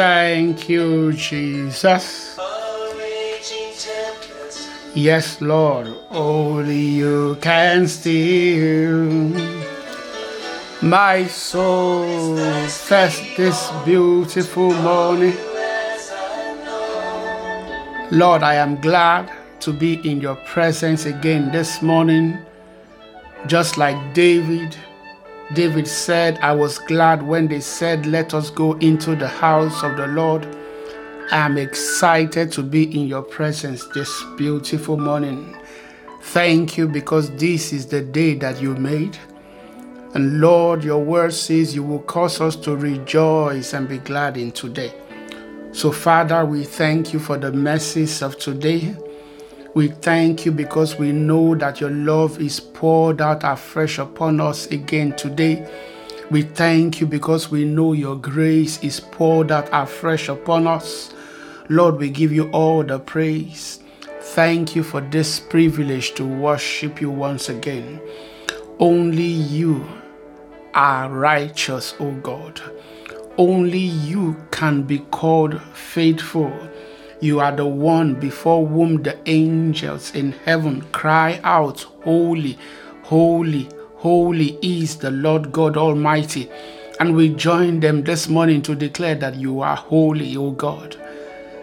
Thank you, Jesus. Yes, Lord, only you can steal my soul first this beautiful morning. Lord, I am glad to be in your presence again this morning, just like David. David said, I was glad when they said, Let us go into the house of the Lord. I am excited to be in your presence this beautiful morning. Thank you because this is the day that you made. And Lord, your word says you will cause us to rejoice and be glad in today. So, Father, we thank you for the mercies of today. We thank you because we know that your love is poured out afresh upon us again today. We thank you because we know your grace is poured out afresh upon us. Lord, we give you all the praise. Thank you for this privilege to worship you once again. Only you are righteous, O God. Only you can be called faithful. You are the one before whom the angels in heaven cry out, Holy, holy, holy is the Lord God Almighty. And we join them this morning to declare that you are holy, O God.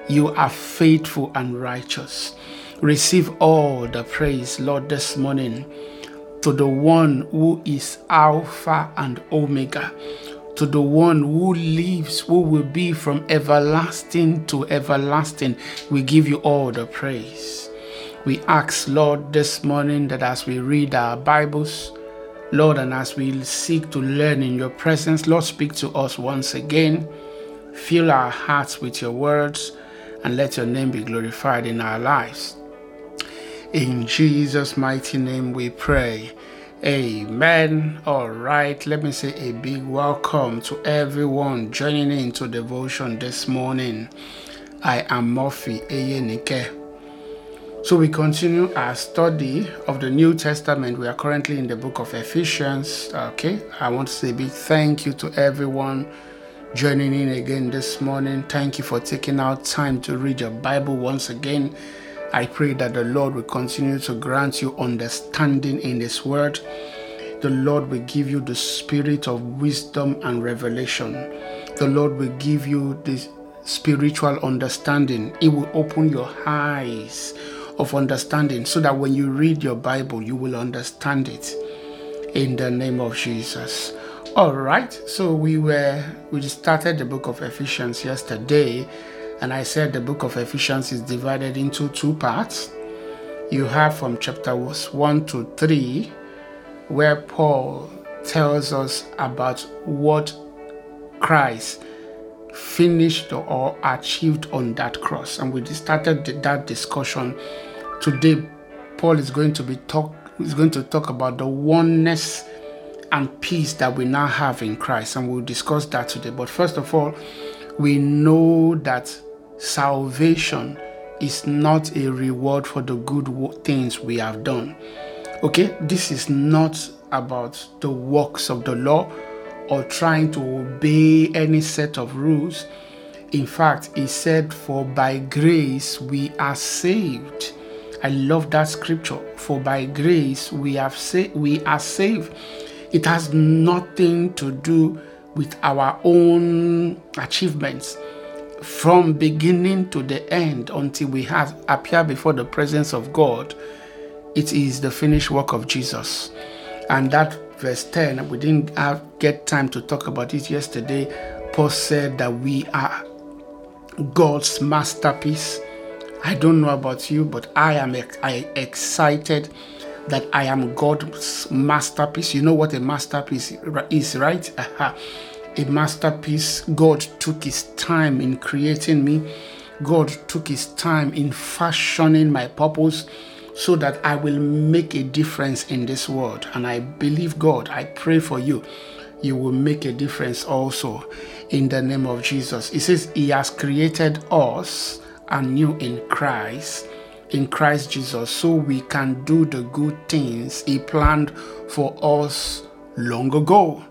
You are faithful and righteous. Receive all the praise, Lord, this morning to the one who is Alpha and Omega, to the one who lives, who will be from everlasting to everlasting. We give you all the praise. We ask, Lord, this morning that as we read our Bibles, Lord, and as we seek to learn in your presence, Lord, speak to us once again. Fill our hearts with your words and let your name be glorified in our lives. In Jesus' mighty name we pray. Amen. All right, let me say a big welcome to everyone joining into devotion this morning. I am Murphy Eyenike. So we continue our study of the New Testament. We are currently in the book of Ephesians. Okay, I want to say a big thank you to everyone joining in again this morning. Thank you for taking out time to read your Bible once again. I pray that the Lord will continue to grant you understanding in His Word. The Lord will give you the spirit of wisdom and revelation. The Lord will give you this spiritual understanding. It will open your eyes of understanding so that when you read your Bible, you will understand it. In the name of Jesus. All right, so we were we started the book of Ephesians yesterday, and I said the book of Ephesians is divided into two parts. You have from chapter 1 to 3, where Paul tells us about what Christ finished or achieved on that cross. And we started that discussion. Today, Paul is going to be talk is going to talk about the oneness and peace that we now have in Christ. And we'll discuss that today. But first of all, we know that salvation is not a reward for the good things we have done. Okay, this is not about the works of the law or trying to obey any set of rules. In fact, he said, For by grace we are saved. I love that scripture. For by grace we have sa- we are saved. It has nothing to do with our own achievements from beginning to the end until we have appear before the presence of God. It is the finished work of Jesus. And that verse 10, we didn't have, get time to talk about it yesterday. Paul said that we are God's masterpiece. I don't know about you, but I am I excited that I am God's masterpiece. You know what a masterpiece is, right? Uh-huh. A masterpiece. God took his time in creating me. God took his time in fashioning my purpose so that I will make a difference in this world. And I believe God, I pray for you. You will make a difference also in the name of Jesus. He says, He has created us anew in Christ in Christ Jesus so we can do the good things He planned for us long ago.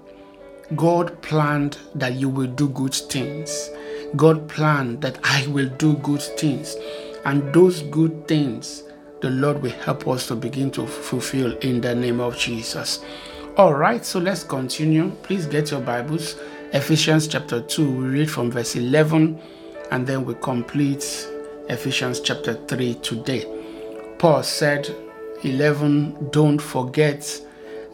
God planned that you will do good things. God planned that I will do good things. And those good things, the Lord will help us to begin to fulfill in the name of Jesus. All right, so let's continue. Please get your Bibles. Ephesians chapter 2, we read from verse 11 and then we complete Ephesians chapter 3 today. Paul said, 11, don't forget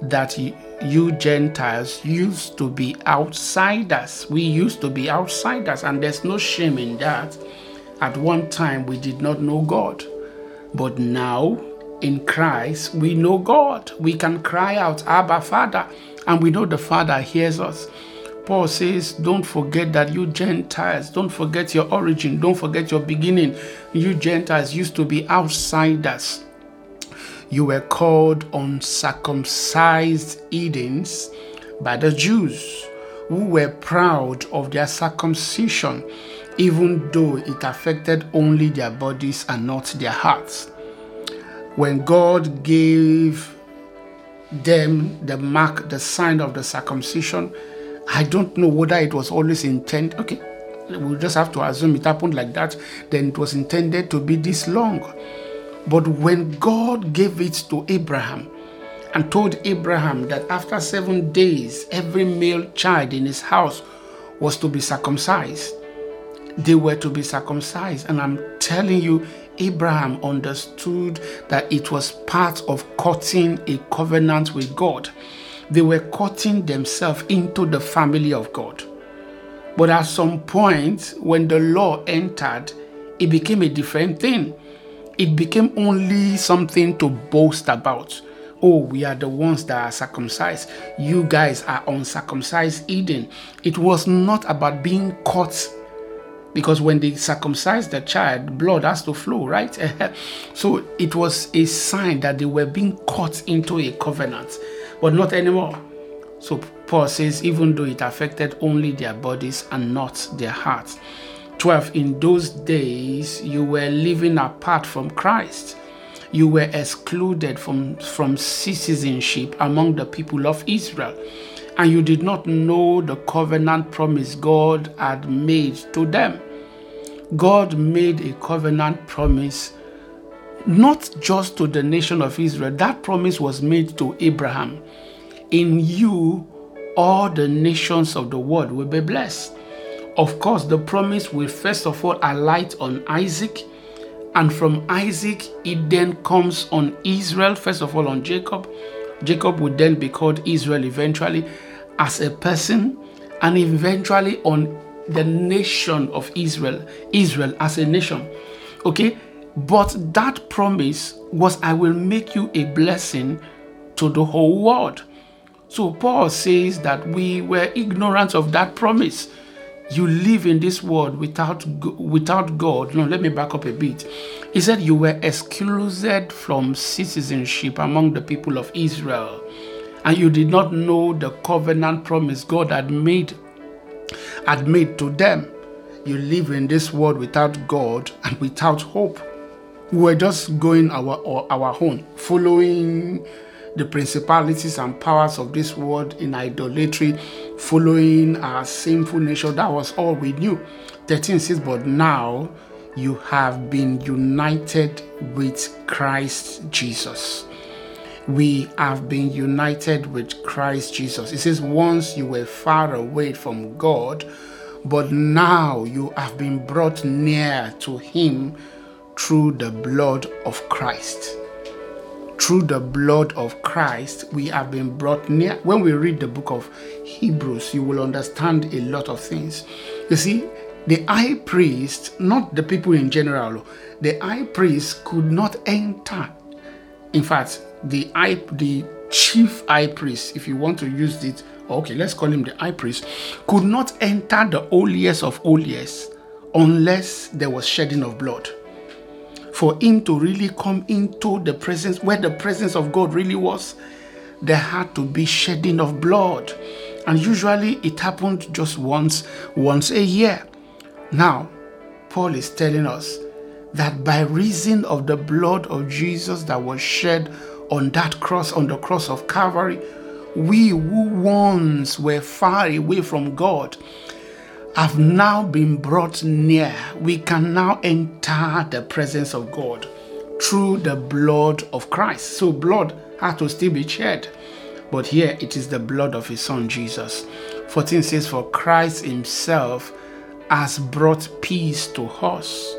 that you Gentiles used to be outsiders. We used to be outsiders, and there's no shame in that. At one time, we did not know God, but now in Christ, we know God. We can cry out, Abba, Father, and we know the Father hears us. Paul says, Don't forget that you Gentiles, don't forget your origin, don't forget your beginning. You Gentiles used to be outsiders. You were called uncircumcised heathens by the Jews, who were proud of their circumcision, even though it affected only their bodies and not their hearts. When God gave them the mark, the sign of the circumcision, I don't know whether it was always intended. Okay, we'll just have to assume it happened like that. Then it was intended to be this long. But when God gave it to Abraham and told Abraham that after seven days, every male child in his house was to be circumcised, they were to be circumcised. And I'm telling you, Abraham understood that it was part of cutting a covenant with God. They were cutting themselves into the family of God. But at some point, when the law entered, it became a different thing it became only something to boast about. Oh, we are the ones that are circumcised. You guys are uncircumcised heathen. It was not about being caught because when they circumcised the child, blood has to flow, right? so it was a sign that they were being caught into a covenant, but not anymore. So Paul says, even though it affected only their bodies and not their hearts. 12 in those days you were living apart from Christ. You were excluded from from citizenship among the people of Israel. And you did not know the covenant promise God had made to them. God made a covenant promise not just to the nation of Israel. That promise was made to Abraham. In you all the nations of the world will be blessed of course, the promise will first of all alight on Isaac, and from Isaac, it then comes on Israel, first of all on Jacob. Jacob would then be called Israel eventually as a person, and eventually on the nation of Israel, Israel as a nation. Okay, but that promise was, I will make you a blessing to the whole world. So Paul says that we were ignorant of that promise you live in this world without without God. No, let me back up a bit. He said you were excluded from citizenship among the people of Israel, and you did not know the covenant promise God had made had made to them. You live in this world without God and without hope. We were just going our our own, following the principalities and powers of this world in idolatry, following our sinful nature. That was all we knew. 13 says, But now you have been united with Christ Jesus. We have been united with Christ Jesus. It says, Once you were far away from God, but now you have been brought near to Him through the blood of Christ through the blood of Christ, we have been brought near. When we read the book of Hebrews, you will understand a lot of things. You see, the high priest, not the people in general, the high priest could not enter. In fact, the high, the chief high priest, if you want to use it, okay, let's call him the high priest, could not enter the holiest of holiest unless there was shedding of blood for him to really come into the presence where the presence of God really was, there had to be shedding of blood. And usually it happened just once, once a year. Now, Paul is telling us that by reason of the blood of Jesus that was shed on that cross, on the cross of Calvary, we who once were far away from God have now been brought near. We can now enter the presence of God through the blood of Christ. So, blood had to still be shed. But here it is the blood of his son Jesus. 14 says, For Christ himself has brought peace to us.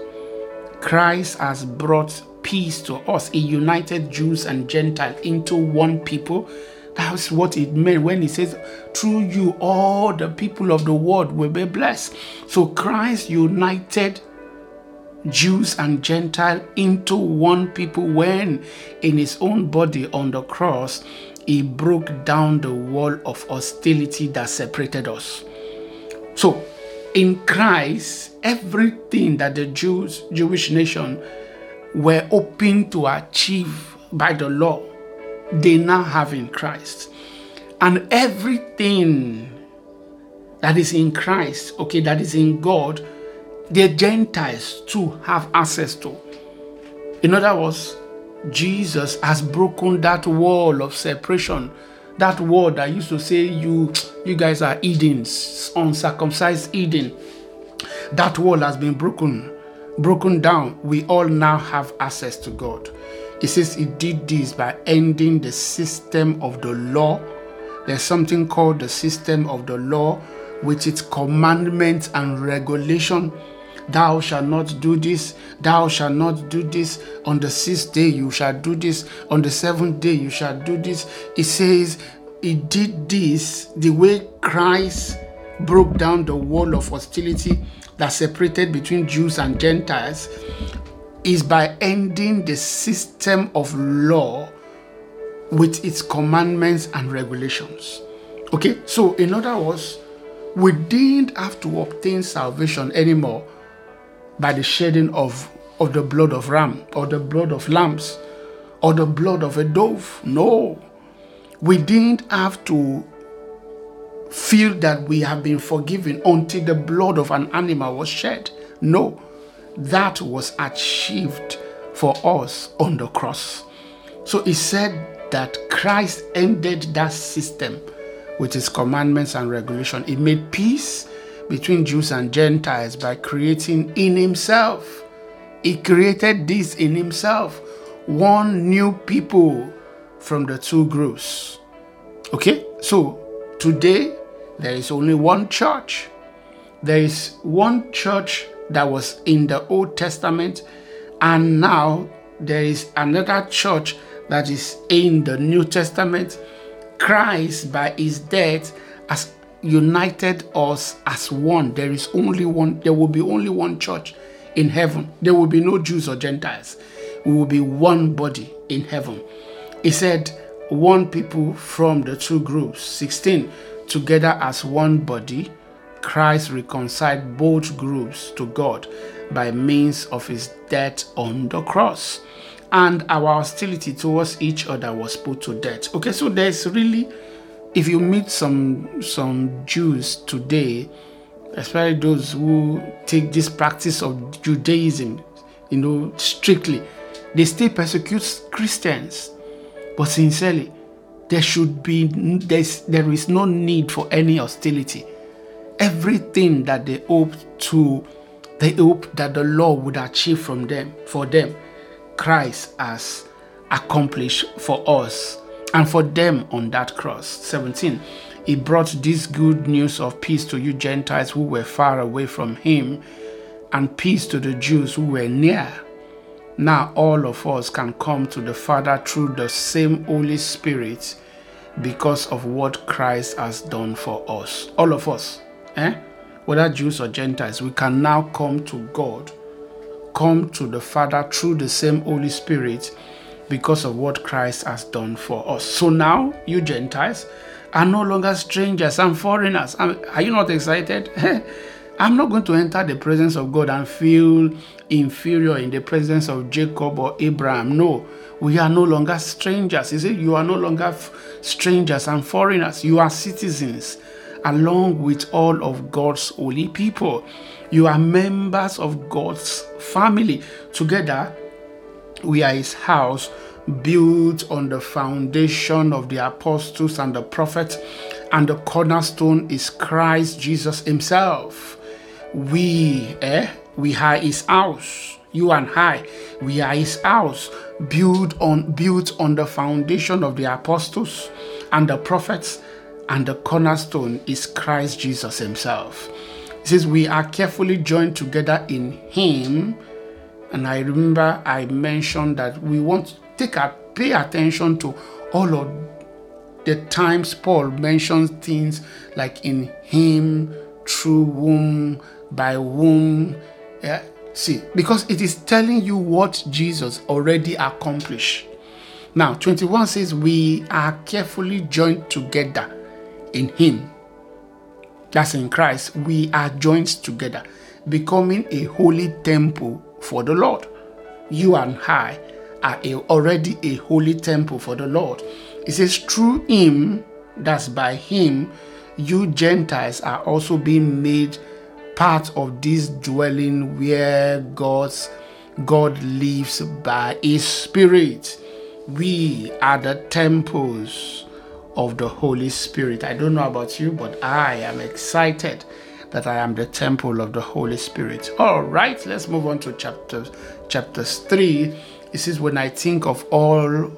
Christ has brought peace to us. He united Jews and Gentiles into one people. That's what it meant when he says, Through you, all the people of the world will be blessed. So Christ united Jews and Gentile into one people when in his own body on the cross he broke down the wall of hostility that separated us. So in Christ, everything that the Jews, Jewish nation were hoping to achieve by the law, they now have in Christ. And everything that is in Christ, okay, that is in God, the Gentiles too have access to. In other words, Jesus has broken that wall of separation. That wall that used to say you you guys are heathens, uncircumcised heathen. That wall has been broken, broken down. We all now have access to God. He says he did this by ending the system of the law. There's something called the system of the law, with its commandments and regulation Thou shalt not do this, thou shalt not do this. On the sixth day you shall do this, on the seventh day you shall do this. It says, He did this the way Christ broke down the wall of hostility that separated between Jews and Gentiles is by ending the system of law with its commandments and regulations. Okay, so in other words, we didn't have to obtain salvation anymore by the shedding of, of the blood of ram or the blood of lambs or the blood of a dove. No. We didn't have to feel that we have been forgiven until the blood of an animal was shed. No. That was achieved for us on the cross. So he said that Christ ended that system with his commandments and regulation. He made peace between Jews and Gentiles by creating in himself. He created this in himself, one new people from the two groups. Okay, so today there is only one church. There is one church that was in the Old Testament, and now there is another church that is in the New Testament. Christ, by his death, has united us as one. There is only one, there will be only one church in heaven. There will be no Jews or Gentiles. We will be one body in heaven. He said, one people from the two groups. 16, together as one body, Christ reconciled both groups to God by means of his death on the cross. And our hostility towards each other was put to death. Okay, so there's really if you meet some some Jews today, especially those who take this practice of Judaism, you know, strictly, they still persecute Christians. But sincerely, there should be there is no need for any hostility. Everything that they hope to, they hope that the law would achieve from them for them, Christ has accomplished for us and for them on that cross. 17. He brought this good news of peace to you Gentiles who were far away from him, and peace to the Jews who were near. Now all of us can come to the Father through the same Holy Spirit because of what Christ has done for us. All of us, eh? whether Jews or Gentiles, we can now come to God, come to the Father through the same Holy Spirit because of what Christ has done for us. So now, you Gentiles are no longer strangers and foreigners. Are you not excited? I'm not going to enter the presence of God and feel inferior in the presence of Jacob or Abraham. No, we are no longer strangers. He said, You are no longer f- strangers and foreigners. You are citizens along with all of God's holy people. You are members of God's family. Together, we are his house built on the foundation of the apostles and the prophets, and the cornerstone is Christ Jesus himself. we, eh, we are his house. You and I, we are his house, built on built on the foundation of the apostles and the prophets, and the cornerstone is Christ Jesus Himself. It says we are carefully joined together in Him. And I remember I mentioned that we want to take a pay attention to all of the times Paul mentions things like in Him, through whom, by whom. Yeah, see, because it is telling you what Jesus already accomplished. Now, 21 says, We are carefully joined together in Him. That's in Christ. We are joined together, becoming a holy temple for the Lord. You and I are a, already a holy temple for the Lord. It says, Through Him, that's by Him, you Gentiles are also being made part of this dwelling where God's God lives by His Spirit. We are the temples of the Holy Spirit. I don't know about you, but I am excited that I am the temple of the Holy Spirit. All right, let's move on to chapter chapters 3. It says when I think of all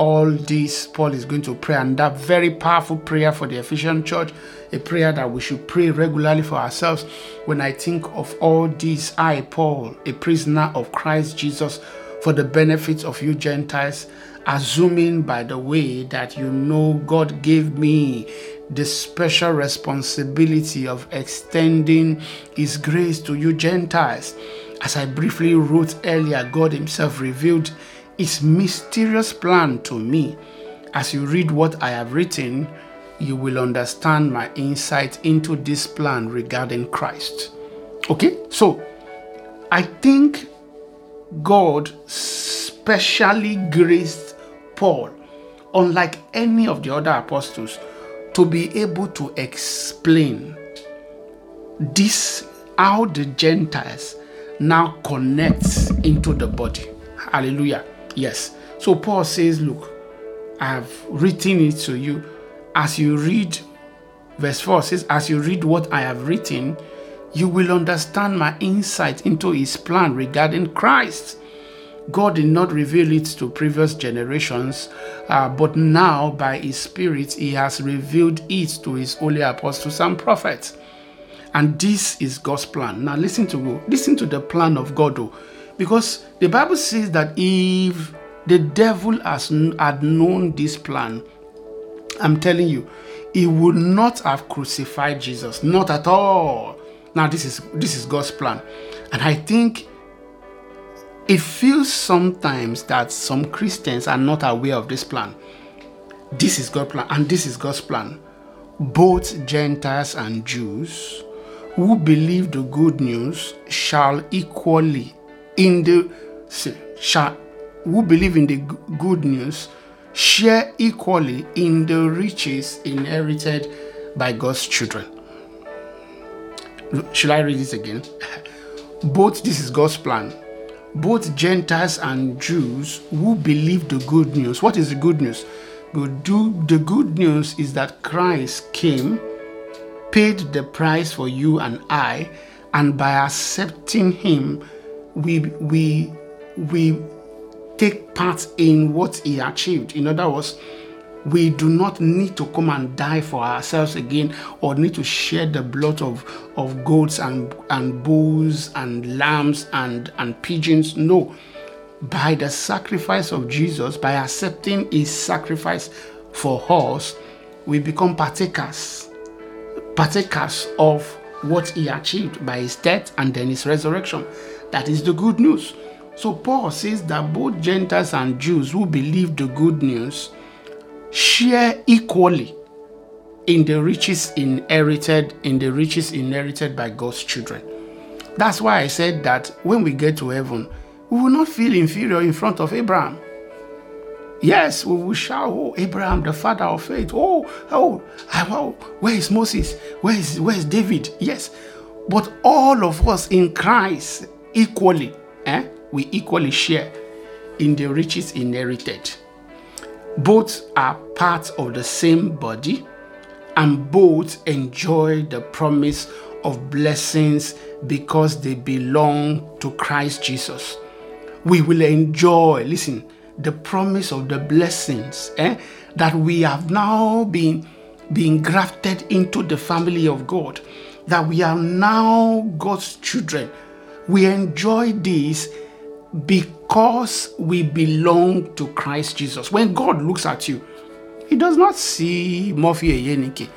all this, Paul is going to pray, and that very powerful prayer for the Ephesian church, a prayer that we should pray regularly for ourselves. When I think of all this, I, Paul, a prisoner of Christ Jesus, for the benefit of you Gentiles, assuming, by the way, that you know God gave me the special responsibility of extending His grace to you Gentiles. As I briefly wrote earlier, God Himself revealed his mysterious plan to me. As you read what I have written, you will understand my insight into this plan regarding Christ. Okay, so I think God specially graced Paul, unlike any of the other apostles, to be able to explain this how the Gentiles now connects into the body. Hallelujah. Yes. So Paul says, Look, I have written it to you. As you read, verse 4 says, As you read what I have written, you will understand my insight into his plan regarding Christ. God did not reveal it to previous generations, uh, but now by his Spirit, he has revealed it to his holy apostles and prophets. And this is God's plan. Now listen to listen to the plan of God. Though. Because the Bible says that if the devil has had known this plan, I'm telling you, he would not have crucified Jesus. Not at all. Now this is this is God's plan. And I think it feels sometimes that some Christians are not aware of this plan. This is God's plan, and this is God's plan. Both Gentiles and Jews who believe the good news shall equally in the shall, who believe in the good news share equally in the riches inherited by God's children. Should I read this again? Both this is God's plan. Both Gentiles and Jews who believe the good news. What is the good news? The good news is that Christ came, paid the price for you and I, and by accepting him, we we we take part in what he achieved. In other words, we do not need to come and die for ourselves again or need to shed the blood of, of goats and, and bulls and lambs and, and pigeons. No. By the sacrifice of Jesus, by accepting his sacrifice for us, we become partakers, partakers of what he achieved by his death and then his resurrection. That is the good news. So Paul says that both Gentiles and Jews who believe the good news share equally in the riches inherited in the riches inherited by God's children. That's why I said that when we get to heaven, we will not feel inferior in front of Abraham. Yes, we will shout, Oh, Abraham, the father of faith. Oh, oh, oh, where is Moses? Where is, where is David? Yes. But all of us in Christ equally, eh, we equally share in the riches inherited. Both are part of the same body and both enjoy the promise of blessings because they belong to Christ Jesus. We will enjoy, listen, the promise of the blessings eh, that we have now been being grafted into the family of God, that we are now God's children. We enjoy this because we belong to Christ Jesus. When God looks at you, He does not see Murphy Eyenike.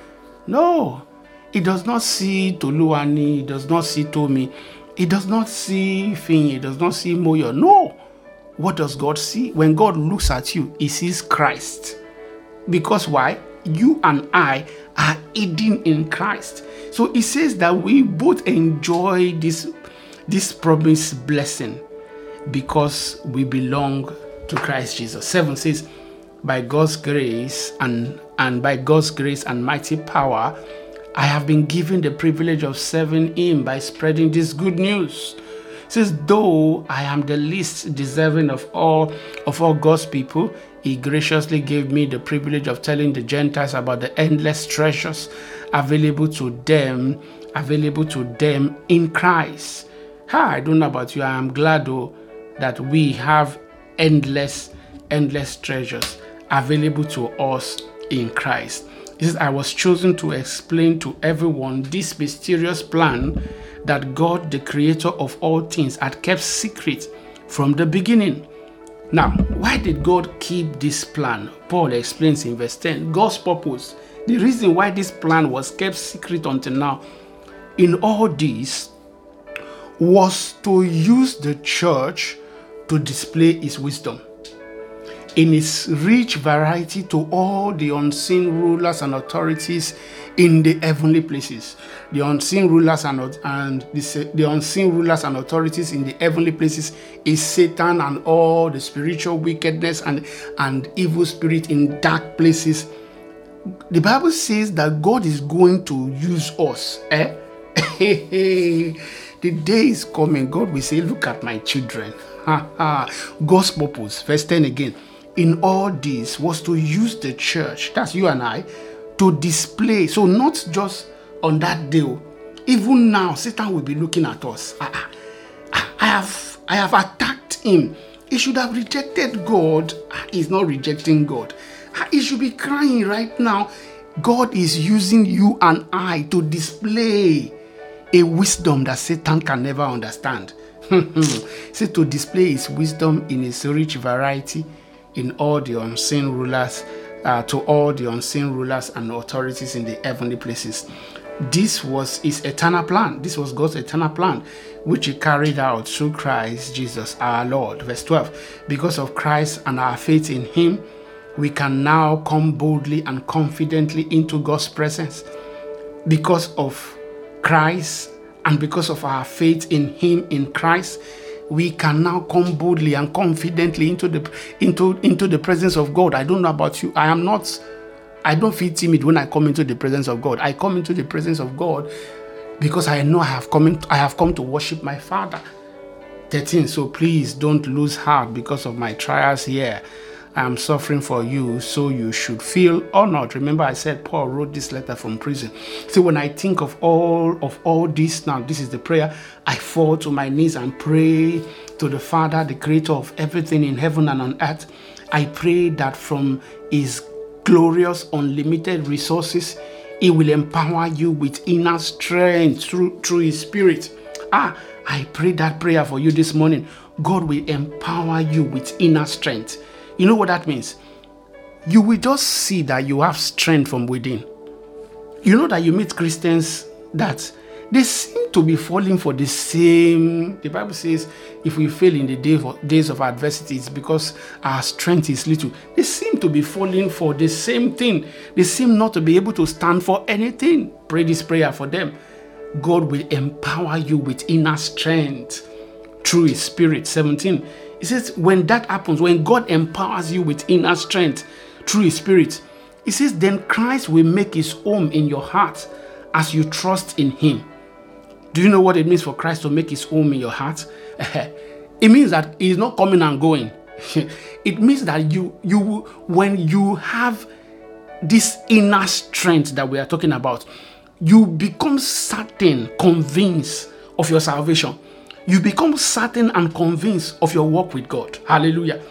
No, He does not see Toluwani. He does not see Tomi. He does not see Fin. He does not see Moyo. No. What does God see? When God looks at you, He sees Christ. Because why? You and I are hidden in Christ. So He says that we both enjoy this, this promised blessing because we belong to Christ Jesus. 7 says, by God's grace and, and by God's grace and mighty power, I have been given the privilege of serving Him by spreading this good news. Says, though I am the least deserving of all of all God's people, He graciously gave me the privilege of telling the Gentiles about the endless treasures available to them, available to them in Christ. Ha, I don't know about you. I am glad though that we have endless, endless treasures available to us in Christ. He says, I was chosen to explain to everyone this mysterious plan that God, the creator of all things, had kept secret from the beginning. Now, why did God keep this plan? Paul explains in verse 10 God's purpose. The reason why this plan was kept secret until now, in all this, was to use the church to display his wisdom in its rich variety to all the unseen rulers and authorities in the heavenly places. The unseen rulers and, and the, the unseen rulers and authorities in the heavenly places is Satan and all the spiritual wickedness and, and evil spirit in dark places. The Bible says that God is going to use us. Eh? the day is coming, God will say, Look at my children. God's purpose, verse 10 again, in all this was to use the church, that's you and I, to display. So, not just on that day, even now, Satan will be looking at us. I, I, I have, I have attacked him. He should have rejected God. Ah, he's not rejecting God. He should be crying right now. God is using you and I to display a wisdom that Satan can never understand. See, to display his wisdom in its rich variety in all the unseen rulers, uh, to all the unseen rulers and authorities in the heavenly places. This was his eternal plan. This was God's eternal plan, which he carried out through Christ Jesus our Lord. Verse 12 Because of Christ and our faith in him, we can now come boldly and confidently into God's presence. Because of Christ and because of our faith in Him in Christ, we can now come boldly and confidently into the into into the presence of God. I don't know about you. I am not I don't feel timid when I come into the presence of God. I come into the presence of God because I know I have come in, I have come to worship my Father. 13. So please don't lose heart because of my trials here. I am suffering for you, so you should feel honored. Remember, I said Paul wrote this letter from prison. So when I think of all of all this now, this is the prayer. I fall to my knees and pray to the Father, the creator of everything in heaven and on earth. I pray that from his glorious, unlimited resources, he will empower you with inner strength through, through his spirit. Ah, I pray that prayer for you this morning. God will empower you with inner strength you know what that means? You will just see that you have strength from within. You know that you meet Christians that they seem to be falling for the same. The Bible says, if we fail in the day of, days of adversity, it's because our strength is little. They seem to be falling for the same thing. They seem not to be able to stand for anything. Pray this prayer for them. God will empower you with inner strength through His Spirit. 17. He says, when that happens, when God empowers you with inner strength through His Spirit, He says, then Christ will make His home in your heart as you trust in Him. Do you know what it means for Christ to make His home in your heart? it means that He's not coming and going. it means that you, you, when you have this inner strength that we are talking about, you become certain, convinced of your salvation. You become certain and convinced of your walk with God. Hallelujah.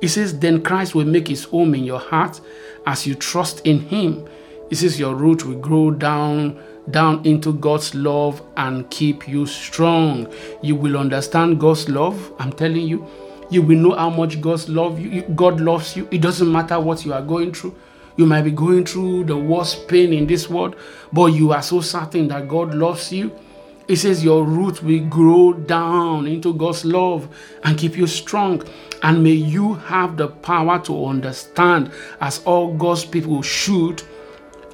It says, Then Christ will make his home in your heart as you trust in him. It says, Your root will grow down down into God's love and keep you strong. You will understand God's love. I'm telling you, you will know how much God's love you. God loves you. It doesn't matter what you are going through. You might be going through the worst pain in this world, but you are so certain that God loves you. It says your root will grow down into God's love and keep you strong. And may you have the power to understand, as all God's people should.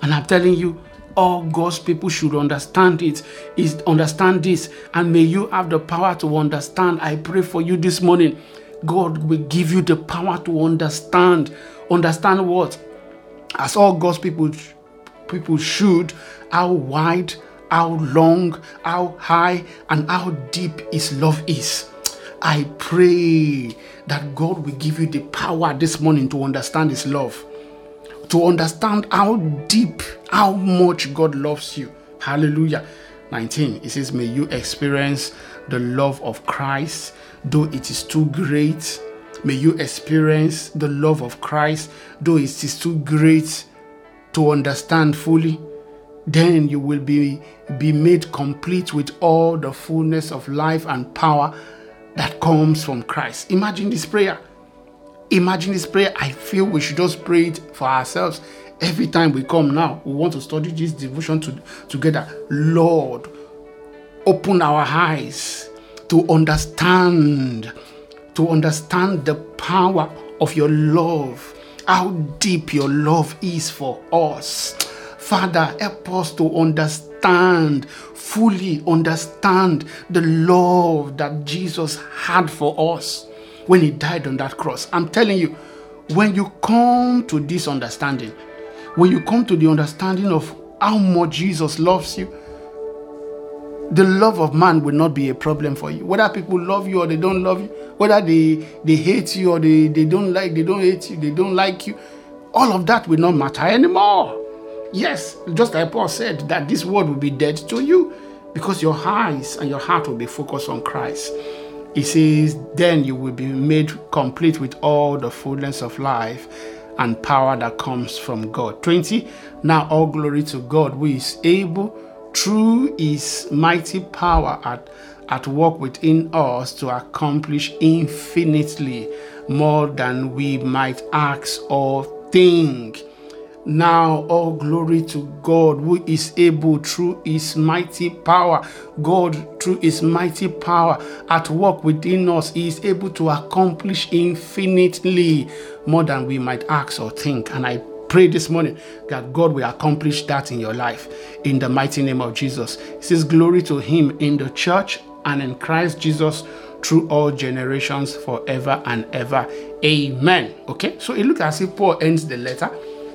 And I'm telling you, all God's people should understand it. Is understand this, and may you have the power to understand. I pray for you this morning. God will give you the power to understand. Understand what? As all God's people people should, how wide, how long, how high, and how deep His love is. I pray that God will give you the power this morning to understand His love to understand how deep, how much God loves you. Hallelujah. 19, it says, May you experience the love of Christ, though it is too great. May you experience the love of Christ, though it is too great to understand fully. Then you will be, be made complete with all the fullness of life and power that comes from Christ. Imagine this prayer. Imagine this prayer. I feel we should just pray it for ourselves every time we come now. We want to study this devotion to, together. Lord, open our eyes to understand, to understand the power of your love, how deep your love is for us. Father, help us to understand, fully understand the love that Jesus had for us when he died on that cross. I'm telling you, when you come to this understanding, when you come to the understanding of how much Jesus loves you, the love of man will not be a problem for you. Whether people love you or they don't love you, whether they, they hate you or they, they don't like, they don't hate you, they don't like you, all of that will not matter anymore. Yes, just like Paul said, that this world will be dead to you because your eyes and your heart will be focused on Christ. He says, Then you will be made complete with all the fullness of life and power that comes from God. 20. Now all glory to God who is able through his mighty power at, at work within us to accomplish infinitely more than we might ask or think now, all glory to God who is able through his mighty power. God, through his mighty power at work within us, he is able to accomplish infinitely more than we might ask or think. And I pray this morning that God will accomplish that in your life in the mighty name of Jesus. It says, Glory to him in the church and in Christ Jesus through all generations forever and ever. Amen. Okay, so it looks as if Paul ends the letter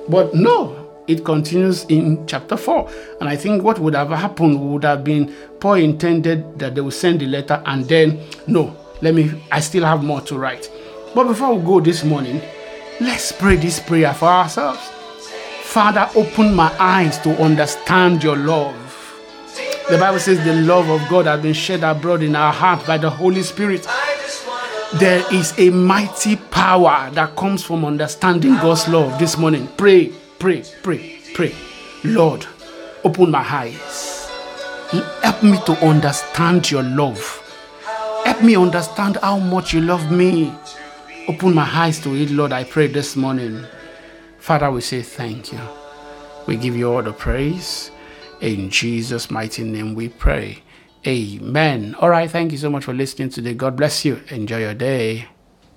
but no, it continues in chapter 4. And I think what would have happened would have been Paul intended that they would send the letter and then, no, let me, I still have more to write. But before we go this morning, let's pray this prayer for ourselves. Father, open my eyes to understand your love. The Bible says the love of God has been shed abroad in our heart by the Holy Spirit. There is a mighty power that comes from understanding God's love this morning. Pray, pray, pray, pray. Lord, open my eyes. Help me to understand your love. Help me understand how much you love me. Open my eyes to it, Lord. I pray this morning. Father, we say thank you. We give you all the praise. In Jesus' mighty name we pray. Amen. All right. Thank you so much for listening today. God bless you. Enjoy your day.